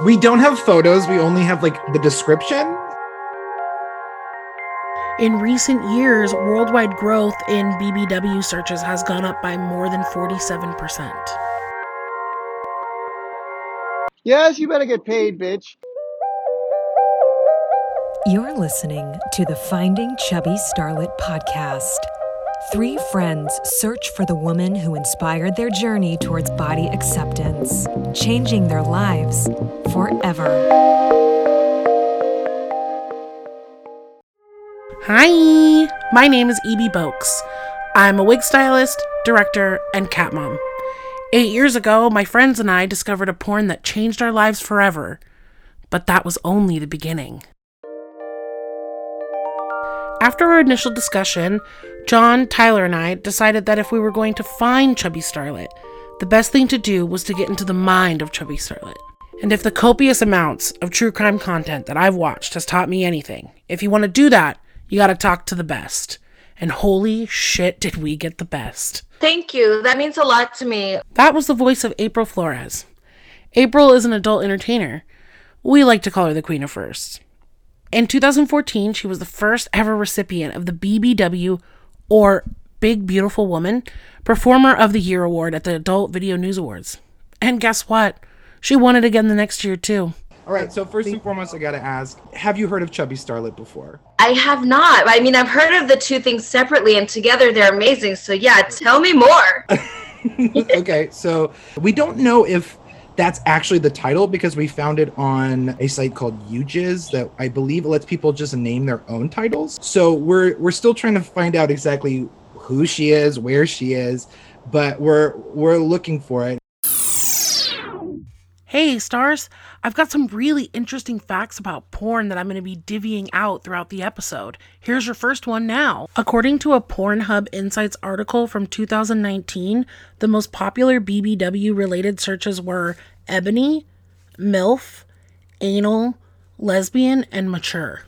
We don't have photos, we only have like the description. In recent years, worldwide growth in BBW searches has gone up by more than 47%. Yes, you better get paid, bitch. You're listening to the Finding Chubby Starlet podcast. Three friends search for the woman who inspired their journey towards body acceptance, changing their lives forever. Hi, my name is E.B. Boakes. I'm a wig stylist, director, and cat mom. Eight years ago, my friends and I discovered a porn that changed our lives forever. But that was only the beginning. After our initial discussion, John, Tyler, and I decided that if we were going to find Chubby Starlet, the best thing to do was to get into the mind of Chubby Starlet. And if the copious amounts of true crime content that I've watched has taught me anything, if you want to do that, you got to talk to the best. And holy shit, did we get the best. Thank you. That means a lot to me. That was the voice of April Flores. April is an adult entertainer. We like to call her the Queen of First. In 2014, she was the first ever recipient of the BBW or Big Beautiful Woman Performer of the Year award at the Adult Video News Awards. And guess what? She won it again the next year, too. All right, so first and foremost, I gotta ask Have you heard of Chubby Starlet before? I have not. I mean, I've heard of the two things separately, and together they're amazing. So, yeah, tell me more. okay, so we don't know if that's actually the title because we found it on a site called UJizz that I believe lets people just name their own titles. So we're we're still trying to find out exactly who she is, where she is, but we're we're looking for it. Hey, stars, I've got some really interesting facts about porn that I'm going to be divvying out throughout the episode. Here's your first one now. According to a Pornhub Insights article from 2019, the most popular BBW related searches were ebony, MILF, anal, lesbian, and mature.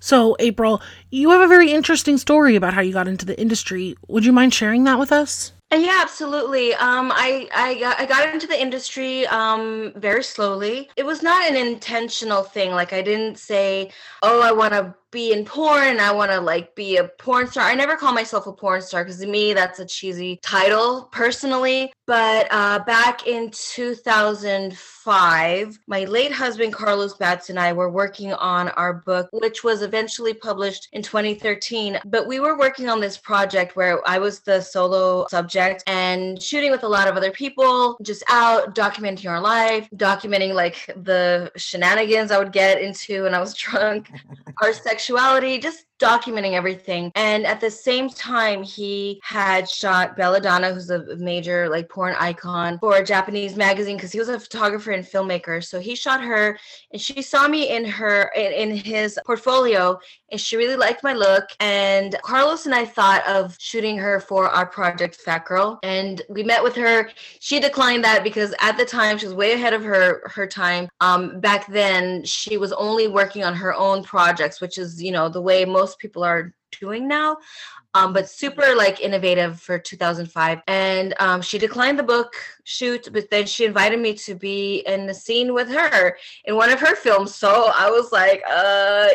So, April, you have a very interesting story about how you got into the industry. Would you mind sharing that with us? Uh, Yeah, absolutely. Um, I I got, I got into the industry um, very slowly. It was not an intentional thing. Like I didn't say, "Oh, I want to be in porn. I want to like be a porn star." I never call myself a porn star because to me that's a cheesy title personally. But uh, back in 2005, my late husband Carlos Batts and I were working on our book, which was eventually published in 2013. But we were working on this project where I was the solo subject and shooting with a lot of other people, just out documenting our life, documenting like the shenanigans I would get into when I was drunk, our sexuality, just documenting everything. And at the same time, he had shot Belladonna, who's a major like porn icon for a Japanese magazine because he was a photographer and filmmaker. So he shot her, and she saw me in her in, in his portfolio, and she really liked my look. And Carlos and I thought of shooting her for our project Fat Girl, and we met with her. She declined that because at the time she was way ahead of her her time. Um, back then, she was only working on her own projects, which is you know the way most people are doing now um, but super like innovative for 2005 and um, she declined the book shoot but then she invited me to be in the scene with her in one of her films. So i was like uh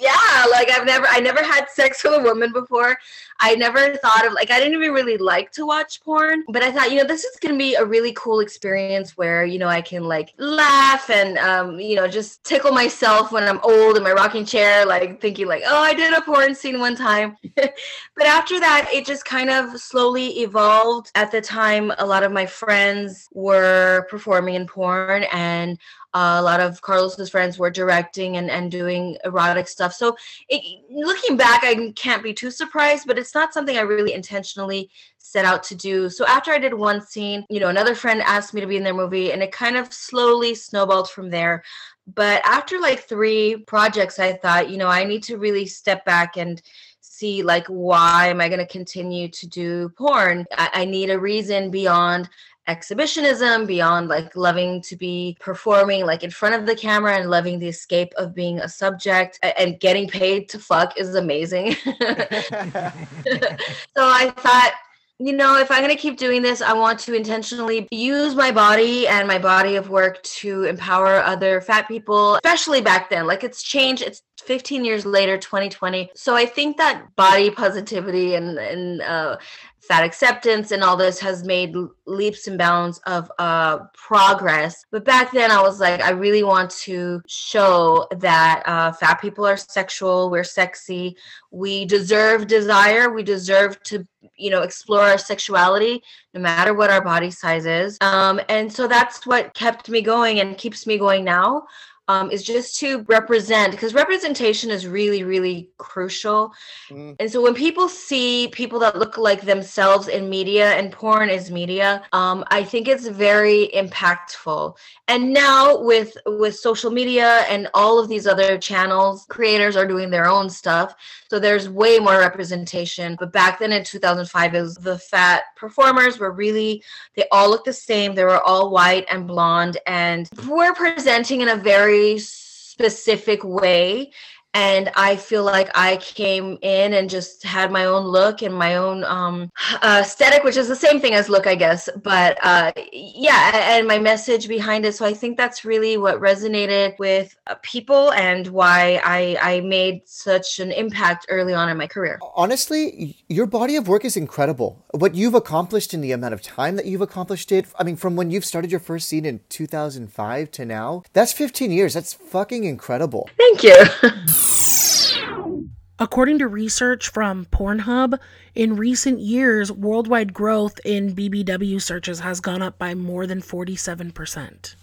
yeah like i've never i never had sex with a woman before. I never thought of like i didn't even really like to watch porn but i thought you know this is gonna be a really cool experience where you know i can like laugh and um you know just tickle myself when i'm old in my rocking chair like thinking like oh i did a porn scene one time but after that it just kind of slowly evolved. At the time a lot of my friends were performing in porn and uh, a lot of carlos's friends were directing and, and doing erotic stuff. So it, looking back i can't be too surprised but it's not something i really intentionally set out to do. So after i did one scene you know another friend asked me to be in their movie and it kind of slowly snowballed from there. But after like three projects i thought you know i need to really step back and see like why am i going to continue to do porn? I, I need a reason beyond exhibitionism beyond like loving to be performing like in front of the camera and loving the escape of being a subject. And getting paid to fuck is amazing. So i thought you know, if I'm going to keep doing this, I want to intentionally use my body and my body of work to empower other fat people, especially back then. Like it's changed. It's 15 years later, 2020. So I think that body positivity and, and, uh, fat acceptance and all this has made leaps and bounds of uh, progress. But back then, I was like, I really want to show that uh, fat people are sexual, we're sexy, we deserve desire, we deserve to, you know, explore our sexuality no matter what our body size is. Um, and so that's what kept me going and keeps me going now um, is just to represent because representation is really really crucial. Mm. and so when people see people that look like themselves in media and porn is media um, i think it's very impactful. And now with with social media and all of these other channels creators are doing their own stuff. So there's way more representation. But back then in 2005 it was the fat performers were really they all looked the same. They were all white and blonde. And we're presenting in a very specific way and I feel like I came in and just had my own look and my own um, aesthetic, which is the same thing as look, I guess. But uh, yeah, and my message behind it. So I think that's really what resonated with uh, people and why I, I made such an impact early on in my career. Honestly, your body of work is incredible. What you've accomplished in the amount of time that you've accomplished it. I mean, from when you've started your first scene in 2005 to now, that's 15 years. That's fucking incredible. Thank you. According to research from Pornhub, in recent years, worldwide growth in BBW searches has gone up by more than 47%.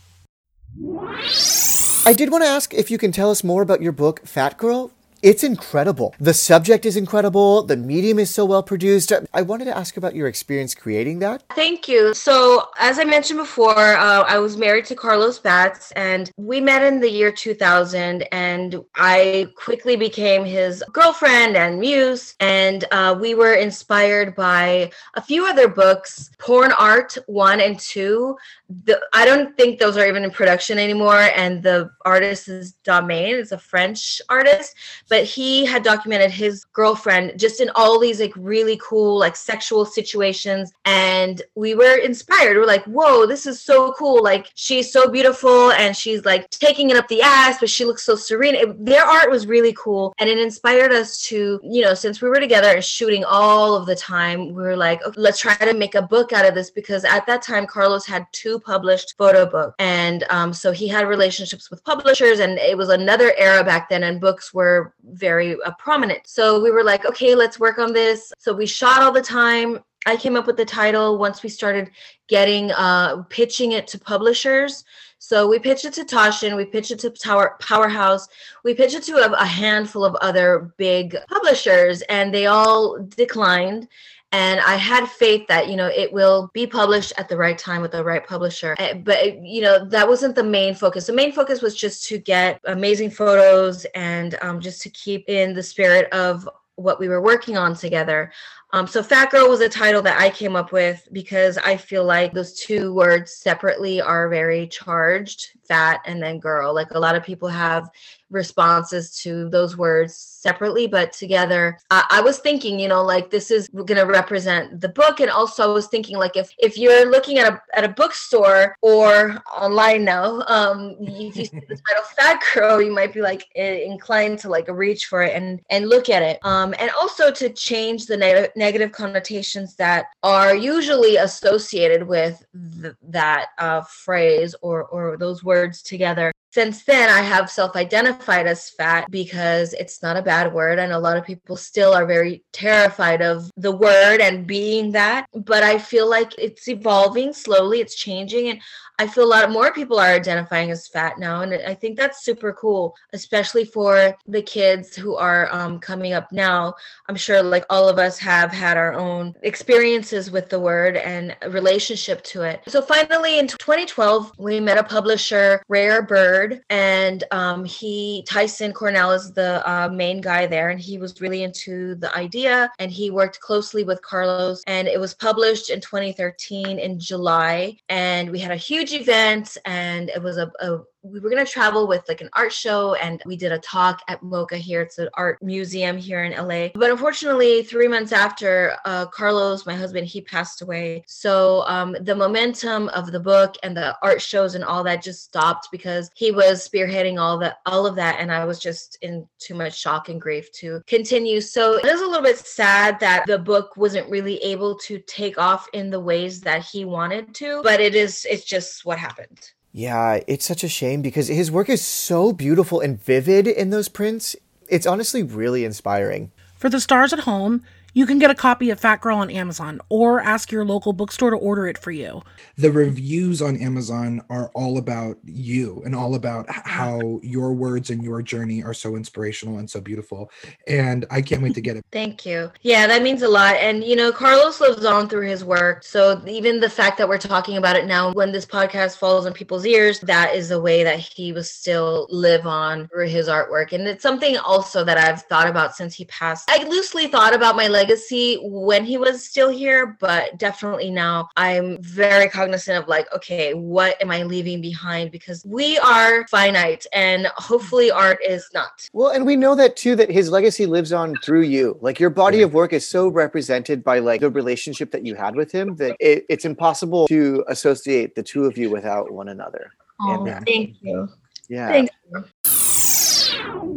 I did want to ask if you can tell us more about your book, Fat Girl. It's incredible. The subject is incredible. The medium is so well produced. I wanted to ask about your experience creating that. Thank you. So, as I mentioned before, uh, I was married to Carlos Batts, and we met in the year 2000. And I quickly became his girlfriend and muse. And uh, we were inspired by a few other books Porn Art 1 and 2. The, I don't think those are even in production anymore. And the artist is Domain, is a French artist but he had documented his girlfriend just in all these like really cool like sexual situations. And we were inspired. We're like whoa this is so cool. Like she's so beautiful and she's like taking it up the ass but she looks so serene. It, their art was really cool. And it inspired us to you know since we were together and shooting all of the time we were like okay, let's try to make a book out of this. Because at that time carlos had two published photo books. And um, so he had relationships with publishers and it was another era back then and books were very uh, prominent. So we were like, okay, let's work on this. So we shot all the time. I came up with the title once we started getting uh, pitching it to publishers. So we pitched it to Taschen, we pitched it to Tower Powerhouse, we pitched it to a, a handful of other big publishers, and they all declined and i had faith that you know it will be published at the right time with the right publisher. Eh, but you know that wasn't the main focus. The main focus was just to get amazing photos and um, just to keep in the spirit of what we were working on together um, so Fat Girl was a title that I came up with because I feel like those two words separately are very charged, fat and then girl. Like a lot of people have responses to those words separately, but together. I, I was thinking, you know, like this is going to represent the book, and also I was thinking, like if if you're looking at a at a bookstore or online now, um, if you see the title "Fat Girl," you might be like inclined to like reach for it and and look at it, um, and also to change the ne- negative connotations that are usually associated with th- that uh, phrase or or those words together since then i have self-identified as fat because it's not a bad word and a lot of people still are very terrified of the word and being that but i feel like it's evolving slowly it's changing and I feel a lot more people are identifying as fat now, and I think that's super cool, especially for the kids who are um, coming up now. I'm sure, like all of us, have had our own experiences with the word and relationship to it. So finally, in 2012, we met a publisher, Rare Bird, and um, he Tyson Cornell is the uh, main guy there, and he was really into the idea, and he worked closely with Carlos, and it was published in 2013 in July, and we had a huge event and it was a, a we were going to travel with like an art show and we did a talk at MoCA here. It's an art museum here in LA. But unfortunately, three months after uh, Carlos, my husband, he passed away. So um, the momentum of the book and the art shows and all that just stopped because he was spearheading all that, all of that. And I was just in too much shock and grief to continue. So it is a little bit sad that the book wasn't really able to take off in the ways that he wanted to, but it is, it's just what happened. Yeah, it's such a shame because his work is so beautiful and vivid in those prints. It's honestly really inspiring. For the stars at home, you can get a copy of Fat Girl on Amazon or ask your local bookstore to order it for you. The reviews on Amazon are all about you and all about how your words and your journey are so inspirational and so beautiful. And I can't wait to get it. Thank you. Yeah, that means a lot. And, you know, Carlos lives on through his work. So even the fact that we're talking about it now, when this podcast falls in people's ears, that is a way that he will still live on through his artwork. And it's something also that I've thought about since he passed. I loosely thought about my legacy when he was still here, but definitely now I'm very cognizant of like, okay, what am I leaving behind? Because we are finite and hopefully art is not. Well, and we know that too, that his legacy lives on through you. Like your body of work is so represented by like the relationship that you had with him that it, it's impossible to associate the two of you without one another. Oh, And, thank you. yeah. Thank you.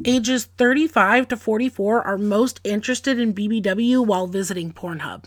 Ages 35 to 44 are most interested in BBW while visiting Pornhub.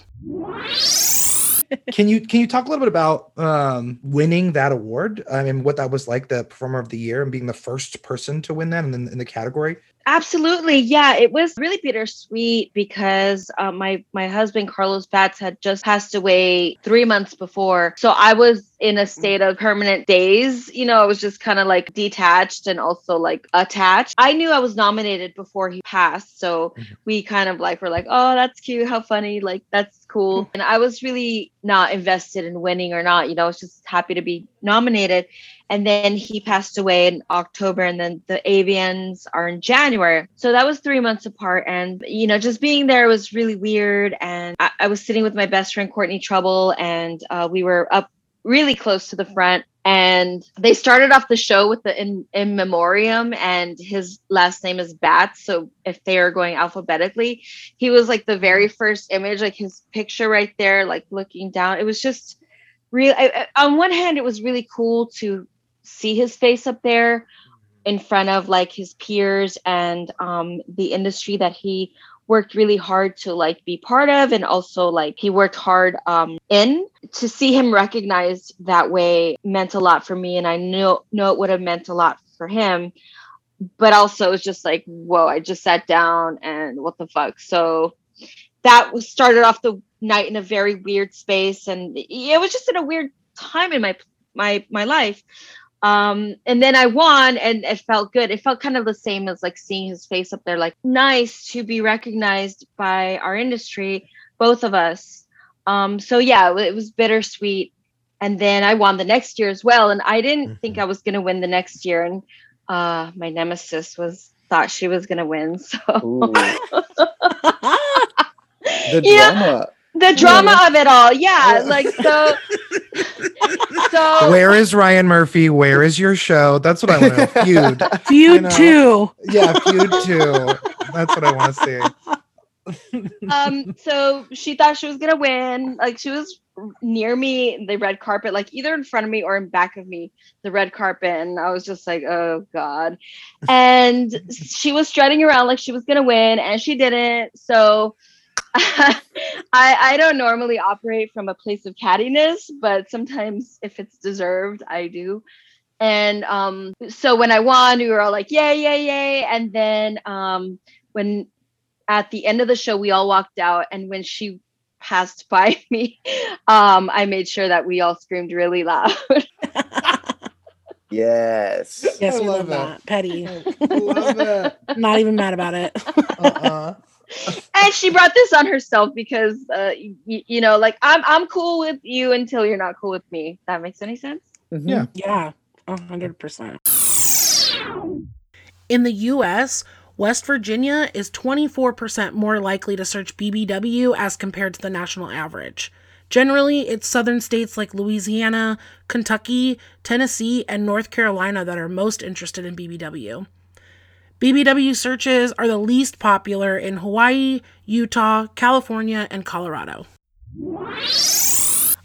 Can you can you talk a little bit about um, winning that award? I mean, what that was like, the performer of the year, and being the first person to win that in, in the category. Absolutely, yeah. It was really bittersweet because uh, my my husband Carlos Batts had just passed away three months before, so I was in a state of permanent daze. You know, I was just kind of like detached and also like attached. I knew I was nominated before he passed, so we kind of like were like, oh, that's cute, how funny, like that's cool. And I was really not invested in winning or not. You know, I was just happy to be nominated. And then he passed away in October, and then the AVNs are in January. So that was three months apart. And, you know, just being there was really weird. And I, I was sitting with my best friend, Courtney Trouble, and uh, we were up really close to the front. And they started off the show with the in, in memoriam, and his last name is Batts. So if they are going alphabetically, he was like the very first image, like his picture right there, like looking down. It was just real. On one hand, it was really cool to see his face up there in front of like his peers and um, the industry that he worked really hard to like be part of and also like he worked hard um in. To see him recognized that way meant a lot for me and i know know it would have meant a lot for him. But also it was just like whoa i just sat down and what the fuck. So that was started off the night in a very weird space and it was just in a weird time in my my my life um and then i won and it felt good. It felt kind of the same as like seeing his face up there like nice to be recognized by our industry both of us. Um so yeah it was bittersweet. And then i won the next year as well and i didn't think i was going to win the next year and uh my nemesis was thought she was going to win so. The Yeah. Drama. the drama of it all yeah like so so Where is Ryan Murphy? Where is your show? That's what I want to know. Feud. Feud know. 2. Yeah, feud too. That's what I want to see. um so she thought she was gonna win like she was near me the red carpet like either in front of me or in back of me the red carpet and i was just like oh god and she was strutting around like she was gonna win and she didn't so I, I don't normally operate from a place of cattiness, but sometimes if it's deserved, I do. And um, so when I won, we were all like, yay, yay, yay. And then um, when at the end of the show, we all walked out. And when she passed by me, um, I made sure that we all screamed really loud. Yes. Yes, I we love love that. that. Petty. Love it. Not even mad about it. Uh-uh. And she brought this on herself because, uh, y- you know, like I'm, I'm cool with you until you're not cool with me. That makes any sense? Yeah. Yeah, hundred percent. In the U.S., West Virginia is 24% more likely to search BBW as compared to the national average. Generally, it's southern states like Louisiana, Kentucky, Tennessee, and North Carolina that are most interested in BBW. BBW searches are the least popular in Hawaii, Utah, California, and Colorado.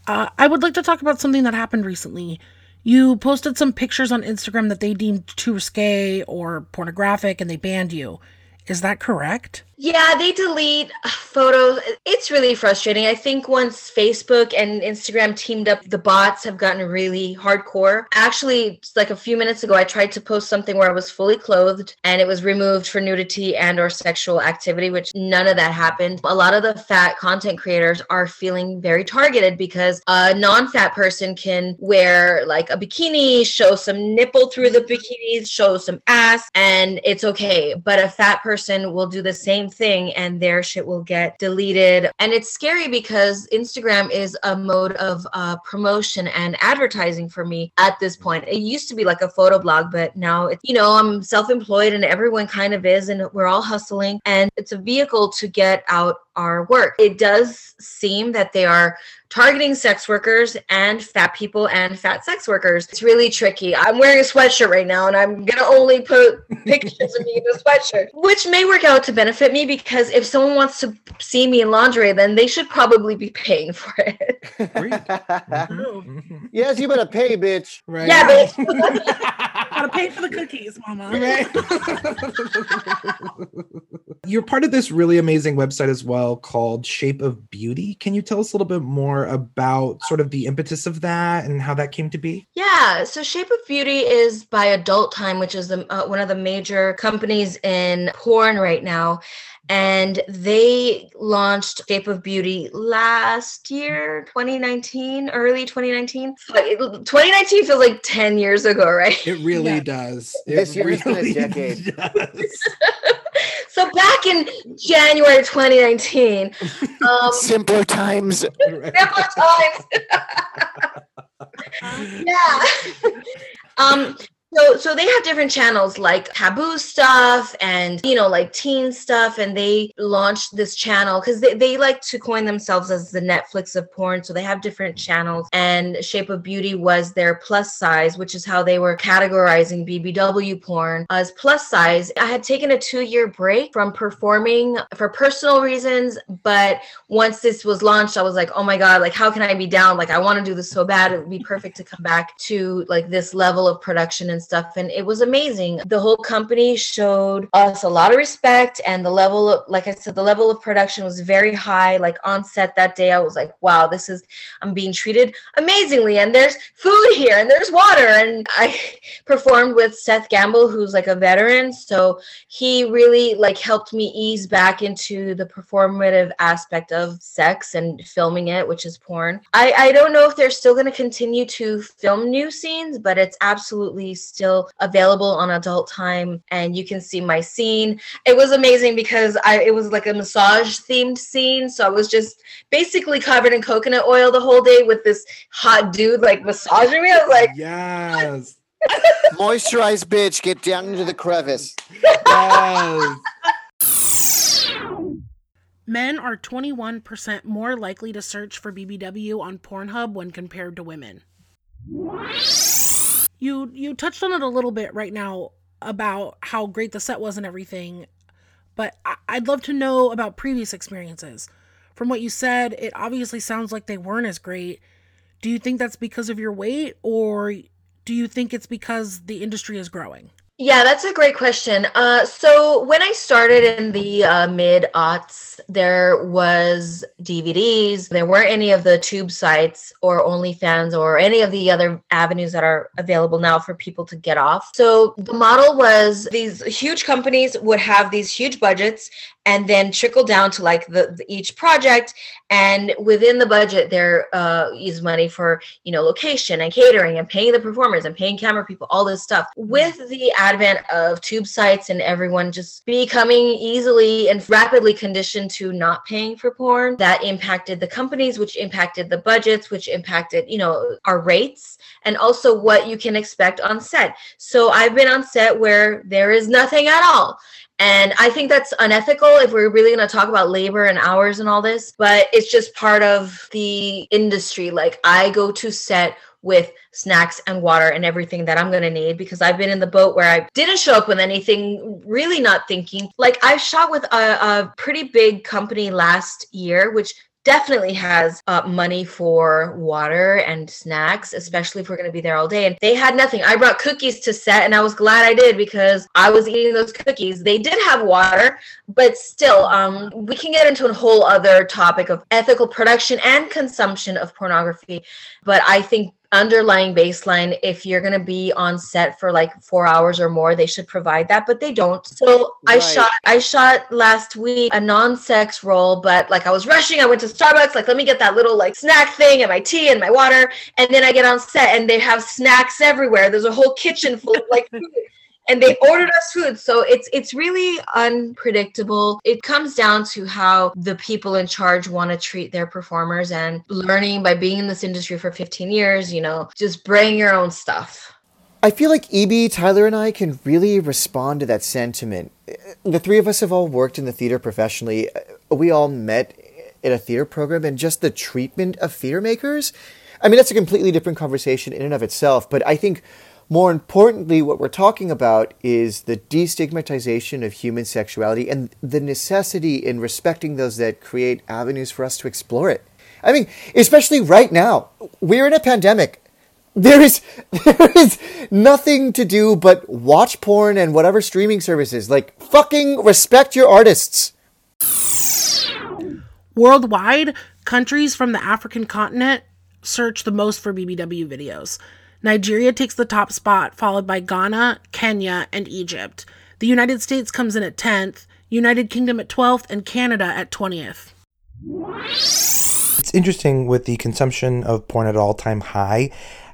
Uh, I would like to talk about something that happened recently. You posted some pictures on Instagram that they deemed too risque or pornographic and they banned you. Is that correct? Yeah, they delete photos. It's really frustrating. I think once Facebook and Instagram teamed up, the bots have gotten really hardcore. Actually, like a few minutes ago, I tried to post something where I was fully clothed and it was removed for nudity and or sexual activity, which none of that happened. A lot of the fat content creators are feeling very targeted because a non-fat person can wear like a bikini, show some nipple through the bikinis, show some ass, and it's okay. But a fat person will do the same thing and their shit will get deleted. And it's scary because Instagram is a mode of uh, promotion and advertising for me at this point. It used to be like a photo blog, but now it's, you know, I'm self employed and everyone kind of is, and we're all hustling. And it's a vehicle to get out our work. It does seem that they are targeting sex workers and fat people and fat sex workers. It's really tricky. I'm wearing a sweatshirt right now and I'm going to only put pictures of me in a sweatshirt, which may work out to benefit me because if someone wants to see me in lingerie, then they should probably be paying for it. Mm-hmm. yes, you better pay, bitch. Right. Yeah, but Gotta pay for the cookies, mama. You're part of this really amazing website as well called Shape of Beauty. Can you tell us a little bit more about sort of the impetus of that and how that came to be? Yeah, so Shape of Beauty is by Adult Time, which is the, uh, one of the major companies in porn right now. And they launched Shape of Beauty last year, 2019, early 2019. Like, it- 2019 feels like 10 years ago, right? It really Yeah. does. It This year has been a decade. does. So back in January 2019, um, Simpler times. Simpler times. yeah. um so so they have different channels like taboo stuff and you know like teen stuff and they launched this channel because they, they like to coin themselves as the netflix of porn so they have different channels and shape of beauty was their plus size which is how they were categorizing bbw porn as plus size i had taken a two year break from performing for personal reasons but once this was launched, I was like, oh my God, like, how can I be down? Like, I want to do this so bad. It would be perfect to come back to like this level of production and stuff. And it was amazing. The whole company showed us a lot of respect, and the level of, like I said, the level of production was very high. Like, on set that day, I was like, wow, this is, I'm being treated amazingly. And there's food here, and there's water. And I performed with Seth Gamble, who's like a veteran. So he really like helped me ease back into the performative aspect of sex and filming it which is porn i i don't know if they're still going to continue to film new scenes but it's absolutely still available on adult time and you can see my scene it was amazing because i it was like a massage themed scene so i was just basically covered in coconut oil the whole day with this hot dude like massaging me i was like yes. Moisturized bitch, get down into the crevice. Yes. Men are 21% more likely to search for BBW on Pornhub when compared to women. You you touched on it a little bit right now about how great the set was and everything, but I'd love to know about previous experiences. From what you said, it obviously sounds like they weren't as great. Do you think that's because of your weight, or do you think it's because the industry is growing? Yeah, that's a great question. Uh, so when I started in the uh, mid aughts, there was DVDs. There weren't any of the tube sites or OnlyFans or any of the other avenues that are available now for people to get off. So the model was these huge companies would have these huge budgets and then trickle down to like the, the each project. And within the budget there uh, is money for you know location and catering and paying the performers and paying camera people all this stuff. With the advent of tube sites and everyone just becoming easily and rapidly conditioned to not paying for porn that impacted the companies which impacted the budgets which impacted you know our rates and also what you can expect on set. So i've been on set where there is nothing at all And I think that's unethical if we're really going to talk about labor and hours and all this, but it's just part of the industry. Like I go to set with snacks and water and everything that I'm going to need because I've been in the boat where I didn't show up with anything, really not thinking. Like I shot with a, a pretty big company last year, which definitely has uh, money for water and snacks, especially if we're going to be there all day. And they had nothing. I brought cookies to set, and I was glad I did because I was eating those cookies. They did have water, but still, um, we can get into a whole other topic of ethical production and consumption of pornography. But I think underlying baseline if you're going to be on set for like 4 hours or more they should provide that but they don't. So right. i shot i shot last week a non-sex role but like i was rushing i went to starbucks like let me get that little like snack thing and my tea and my water and then i get on set and they have snacks everywhere. There's a whole kitchen full of like food and they ordered us food so it's it's really unpredictable it comes down to how the people in charge want to treat their performers and learning by being in this industry for 15 years you know just bring your own stuff I feel like EB, Tyler, and I can really respond to that sentiment. The three of us have all worked in the theater professionally. We all met in a theater program, and just the treatment of theater makers. I mean, that's a completely different conversation in and of itself, but I think more importantly, what we're talking about is the destigmatization of human sexuality and the necessity in respecting those that create avenues for us to explore it. I mean, especially right now, we're in a pandemic. There is there is nothing to do but watch porn and whatever streaming services. Like fucking respect your artists. Worldwide, countries from the African continent search the most for BBW videos. Nigeria takes the top spot, followed by Ghana, Kenya, and Egypt. The United States comes in at 10th, United Kingdom at 12th, and Canada at 20th. It's interesting with the consumption of porn at all time high.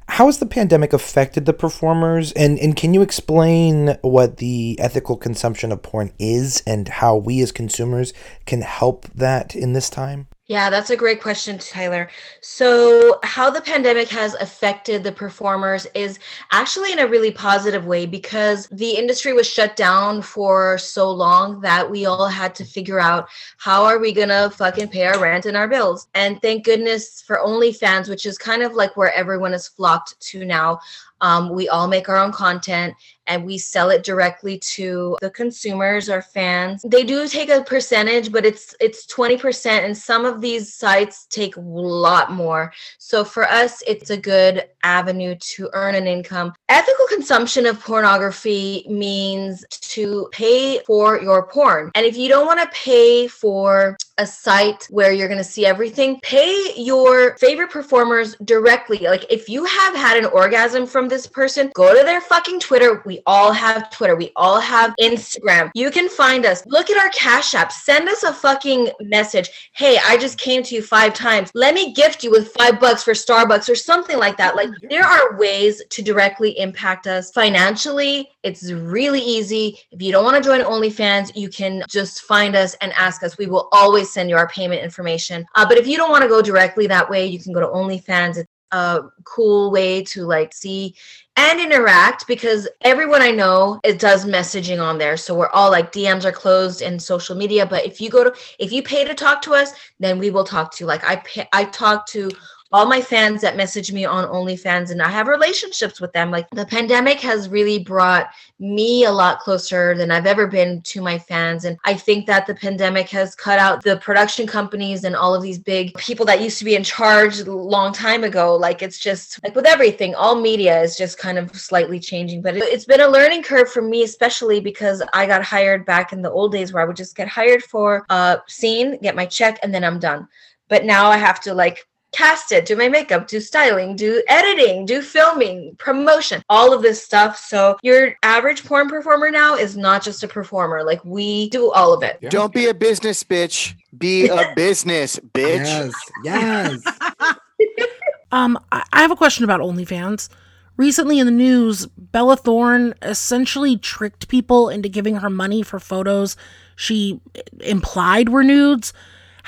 How has the pandemic affected the performers? And, and can you explain what the ethical consumption of porn is and how we as consumers can help that in this time? Yeah, that's a great question, Tyler. So, how the pandemic has affected the performers is actually in a really positive way because the industry was shut down for so long that we all had to figure out how are we gonna fucking pay our rent and our bills. And thank goodness for OnlyFans, which is kind of like where everyone is flocked to now. Um, we all make our own content and we sell it directly to the consumers or fans. They do take a percentage, but it's it's 20% and some of these sites take a lot more. So for us it's a good avenue to earn an income. Ethical consumption of pornography means to pay for your porn. And if you don't want to pay for a site where you're going to see everything, pay your favorite performers directly. Like if you have had an orgasm from this person, go to their fucking Twitter. We all have Twitter. We all have Instagram. You can find us. Look at our Cash App. Send us a fucking message. Hey, I just came to you five times. Let me gift you with five bucks for Starbucks or something like that. Like there are ways to directly impact us financially. It's really easy. If you don't want to join OnlyFans, you can just find us and ask us. We will always send you our payment information. Uh, but if you don't want to go directly that way, you can go to OnlyFans. It's a cool way to like see and interact because everyone I know it does messaging on there. So we're all like DMs are closed in social media. But if you go to if you pay to talk to us, then we will talk to you. Like I pay, I talk to all my fans that message me on OnlyFans and I have relationships with them. Like the pandemic has really brought me a lot closer than I've ever been to my fans. And I think that the pandemic has cut out the production companies and all of these big people that used to be in charge a long time ago. Like it's just like with everything, all media is just kind of slightly changing. But it's been a learning curve for me, especially because I got hired back in the old days where I would just get hired for a scene, get my check, and then I'm done. But now I have to like cast it, do my makeup, do styling, do editing, do filming, promotion, all of this stuff. So your average porn performer now is not just a performer. Like we do all of it. Yeah. Don't be a business bitch. Be a business bitch. Yes. Yes. um, I have a question about OnlyFans. Recently in the news, Bella Thorne essentially tricked people into giving her money for photos she implied were nudes.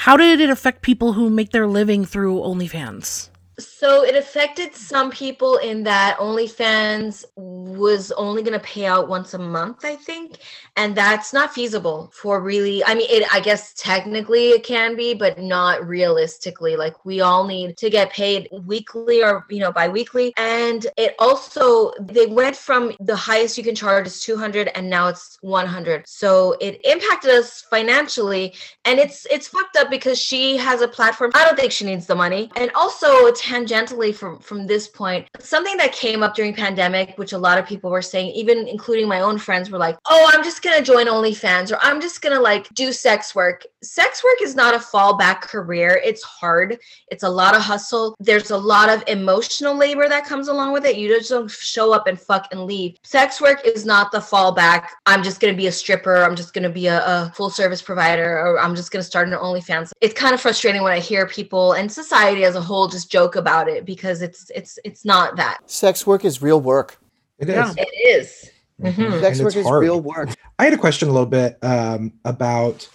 How did it affect people who make their living through OnlyFans? So it affected some people in that OnlyFans was only going to pay out once a month, I think. and that's not feasible for really i mean it i guess technically it can be but not realistically. Like we all need to get paid weekly or you know bi-weekly. And it also they went from the highest you can charge is 200 and now it's 100 so it impacted us financially and it's it's fucked up because she has a platform. I don't think she needs the money. And also tangentially from from this point something that came up during pandemic which a lot of people were saying even including my own friends were like oh i'm just gonna join onlyfans or i'm just gonna like do sex work. Sex work is not a fallback career. It's hard. It's a lot of hustle. There's a lot of emotional labor that comes along with it. You just don't show up and fuck and leave. Sex work is not the fallback. I'm just gonna be a stripper. I'm just gonna be a, a full service provider or i'm just gonna start an onlyfans. It's kind of frustrating when i hear people and society as a whole just joke about it because it's it's it's not that. Sex work is real work. It is. Yeah. it is. Mhm. Sex And work it's is hard. real work. I had a question a little bit um, about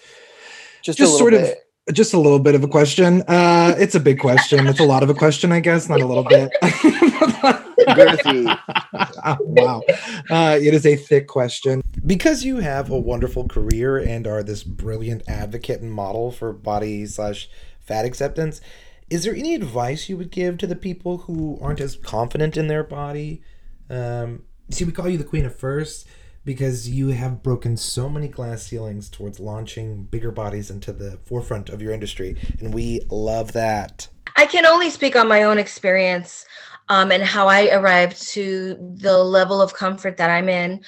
Just, just a sort bit. of just a little bit of a question. Uh, it's a big question. It's a lot of a question, I guess, not a little bit. Girthy. wow. Uh, it is a thick question. Because you have a wonderful career and are this brilliant advocate and model for body slash fat acceptance, is there any advice you would give to the people who aren't as confident in their body? Um, see, we call you the queen of first because you have broken so many glass ceilings towards launching bigger bodies into the forefront of your industry, and we love that. I can only speak on my own experience um, and how I arrived to the level of comfort that I'm in.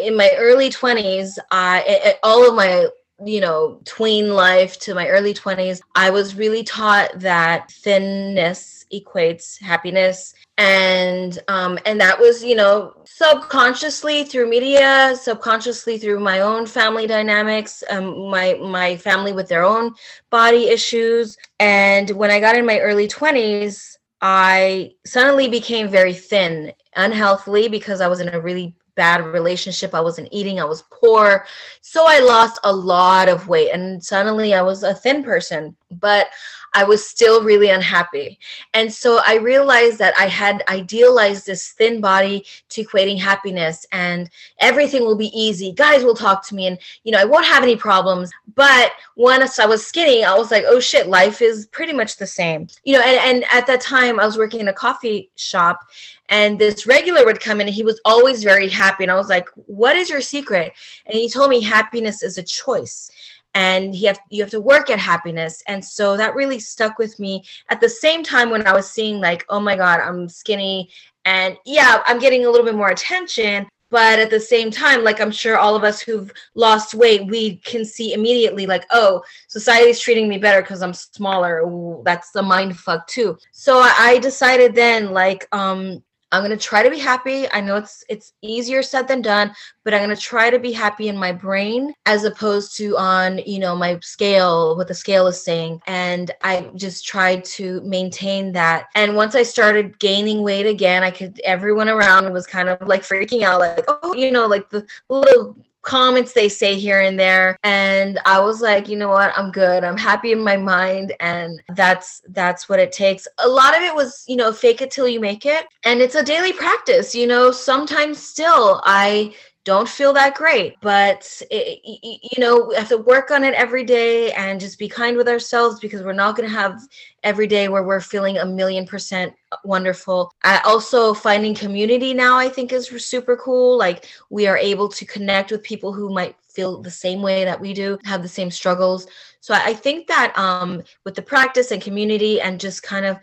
In my early 20s, I, I- I- all of my you know tween life to my early 20s i was really taught that thinness equates happiness and um and that was you know subconsciously through media subconsciously through my own family dynamics um my my family with their own body issues and when I got in my early 20s, I suddenly became very thin, unhealthily, because I was in a really bad relationship. I wasn't eating, I was poor. So I lost a lot of weight, and suddenly I was a thin person. But I was still really unhappy. And so I realized that I had idealized this thin body to equating happiness and everything will be easy. Guys will talk to me and, you know, I won't have any problems. But once I was skinny, I was like, oh shit, life is pretty much the same. You know, and, and at that time I was working in a coffee shop and this regular would come in and he was always very happy. And I was like, what is your secret? And he told me happiness is a choice and you have you have to work at happiness. And so that really stuck with me at the same time when i was seeing like oh my god i'm skinny and yeah i'm getting a little bit more attention. But at the same time like i'm sure all of us who've lost weight we can see immediately like oh society's treating me better because i'm smaller. Ooh, that's the mind fuck too. So I, I decided then like um i'm gonna try to be happy. I know it's it's easier said than done but i'm gonna try to be happy in my brain as opposed to on you know my scale what the scale is saying. And i just tried to maintain that. And once i started gaining weight again i could everyone around was kind of like freaking out like oh you know like the little comments they say here and there. And i was like you know what? I'm good. I'm happy in my mind. And that's that's what it takes. A lot of it was you know fake it till you make it. And it's a daily practice you know? Sometimes still i don't feel that great but it, you know we have to work on it every day and just be kind with ourselves because we're not going to have every day where we're feeling a million percent wonderful. I also finding community now i think is super cool. Like we are able to connect with people who might feel the same way that we do have the same struggles. So I think that um, with the practice and community and just kind of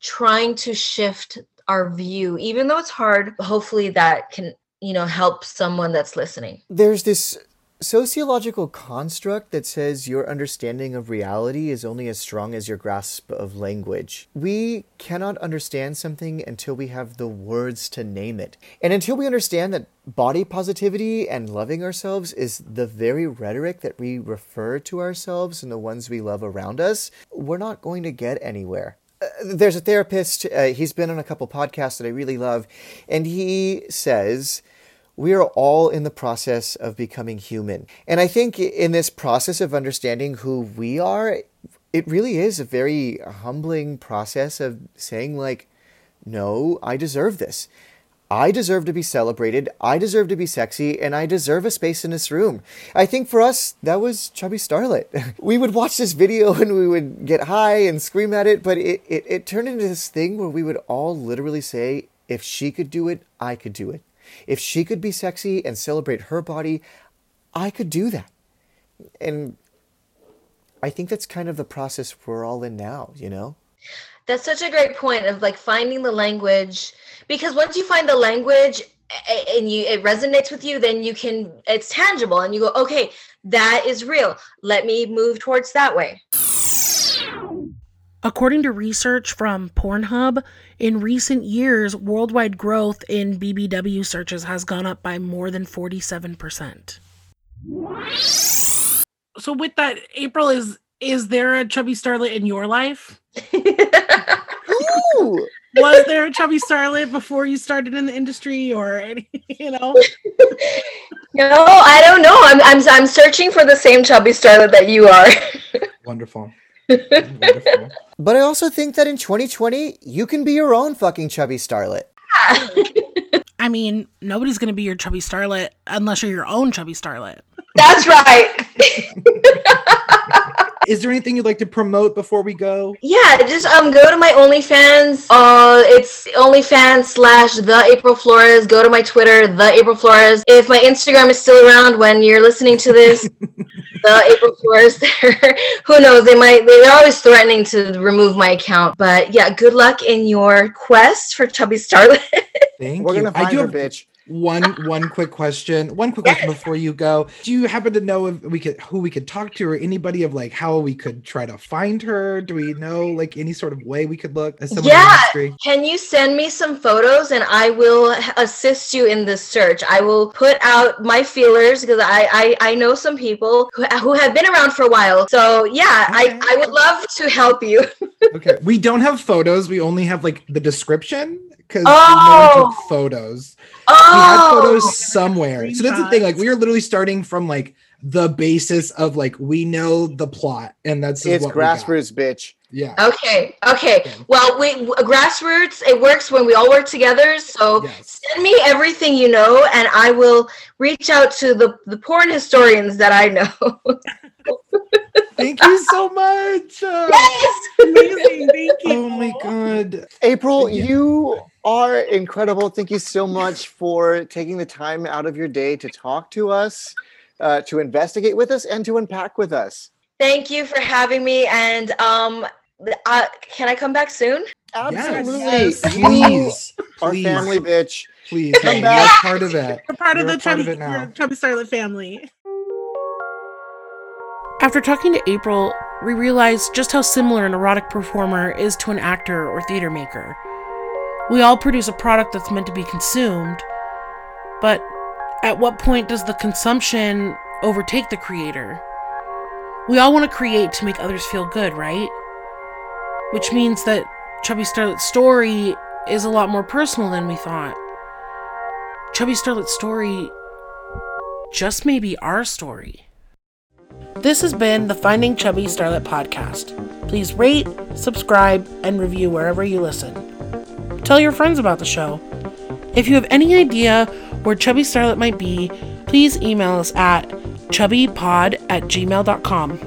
trying to shift our view even though it's hard hopefully that can you know help someone that's listening There's this sociological construct that says your understanding of reality is only as strong as your grasp of language. We cannot understand something until we have the words to name it. And until we understand that body positivity and loving ourselves is the very rhetoric that we refer to ourselves and the ones we love around us, we're not going to get anywhere Uh, there's a therapist uh, he's been on a couple podcasts that i really love and he says we are all in the process of becoming human. And i think in this process of understanding who we are it really is a very humbling process of saying like no i deserve this I deserve to be celebrated. I deserve to be sexy, and I deserve a space in this room. I think for us, that was Chubby Starlet. we would watch this video and we would get high and scream at it, but it, it, it turned into this thing where we would all literally say, if she could do it, I could do it. If she could be sexy and celebrate her body, I could do that. And I think that's kind of the process we're all in now, you know? That's such a great point of like finding the language because once you find the language and you it resonates with you then you can it's tangible and you go okay that is real let me move towards that way According to research from Pornhub, in recent years, worldwide growth in BBW searches has gone up by more than 47%. So with that, April is is there a chubby starlet in your life? Ooh! Was there a chubby starlet before you started in the industry or any, you know? no i don't know I'm, I'm i'm searching for the same chubby starlet that you are Wonderful. Wonderful. But I also think that in 2020, you can be your own fucking chubby starlet. I mean, nobody's going to be your chubby starlet unless you're your own chubby starlet. that's right Is there anything you'd like to promote before we go? Yeah, just um go to my OnlyFans. Uh it's OnlyFans slash the April Flores. Go to my Twitter, the April Flores. If my Instagram is still around when you're listening to this, the April Flores there. Who knows? They might they're always threatening to remove my account. But yeah, good luck in your quest for Chubby Starlet. Thank We're you. gonna I do her, have bitch. One one quick question. One quick question before you go. Do you happen to know if we could who we could talk to or anybody of like how we could try to find her? Do we know like any sort of way we could look as someone in the Yeah. Can you send me some photos and I will assist you in this search? I will put out my feelers because I, I I know some people who, who have been around for a while. So yeah, Okay. I, I would love to help you. Okay. We don't have photos. We only have like the description because no Oh. one took photos. We have Oh, photos somewhere. So that's the thing. Like we are literally starting from like the basis of like we know the plot and that's It's what grassroots, bitch. Yeah. okay, okay. Well, we grassroots. It works when we all work together. So Yes. send me everything you know, and I will reach out to the the porn historians that I know. Thank you so much. Uh, yes. Amazing. Thank you. oh my god. April, Yeah. you are incredible. Thank you so much for taking the time out of your day to talk to us, uh, to investigate with us, and to unpack with us. Thank you for having me. And um, uh, can I come back soon? Absolutely. Yes. You Please. are Please. family, bitch. Please. Come You're back. part of it. You're part of You're the a part of it now. you're chubby starlet family. After talking to April, we realized just how similar an erotic performer is to an actor or theater maker. We all produce a product that's meant to be consumed, but at what point does the consumption overtake the creator? We all want to create to make others feel good, right? Which means that Chubby Starlet's story is a lot more personal than we thought. Chubby Starlet's story just may be our story. This has been the Finding Chubby Starlet podcast. Please rate, subscribe, and review wherever you listen. Tell your friends about the show. If you have any idea where Chubby Starlet might be, please email us at chubbypod at gmail.com.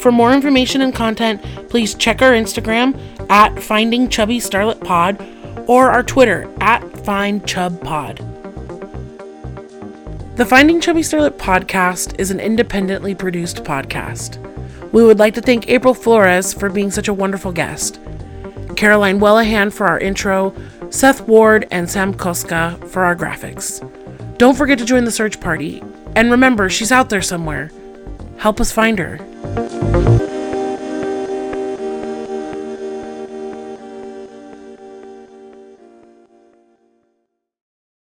For more information and content, please check our Instagram at Finding Chubby Starlet Pod or our Twitter at FindChubPod. The Finding Chubby Starlet podcast is an independently produced podcast. We would like to thank April Flores for being such a wonderful guest, Caroline Wellahan for our intro, Seth Ward and Sam Koska for our graphics. Don't forget to join the search party, and remember, she's out there somewhere. Help us find her.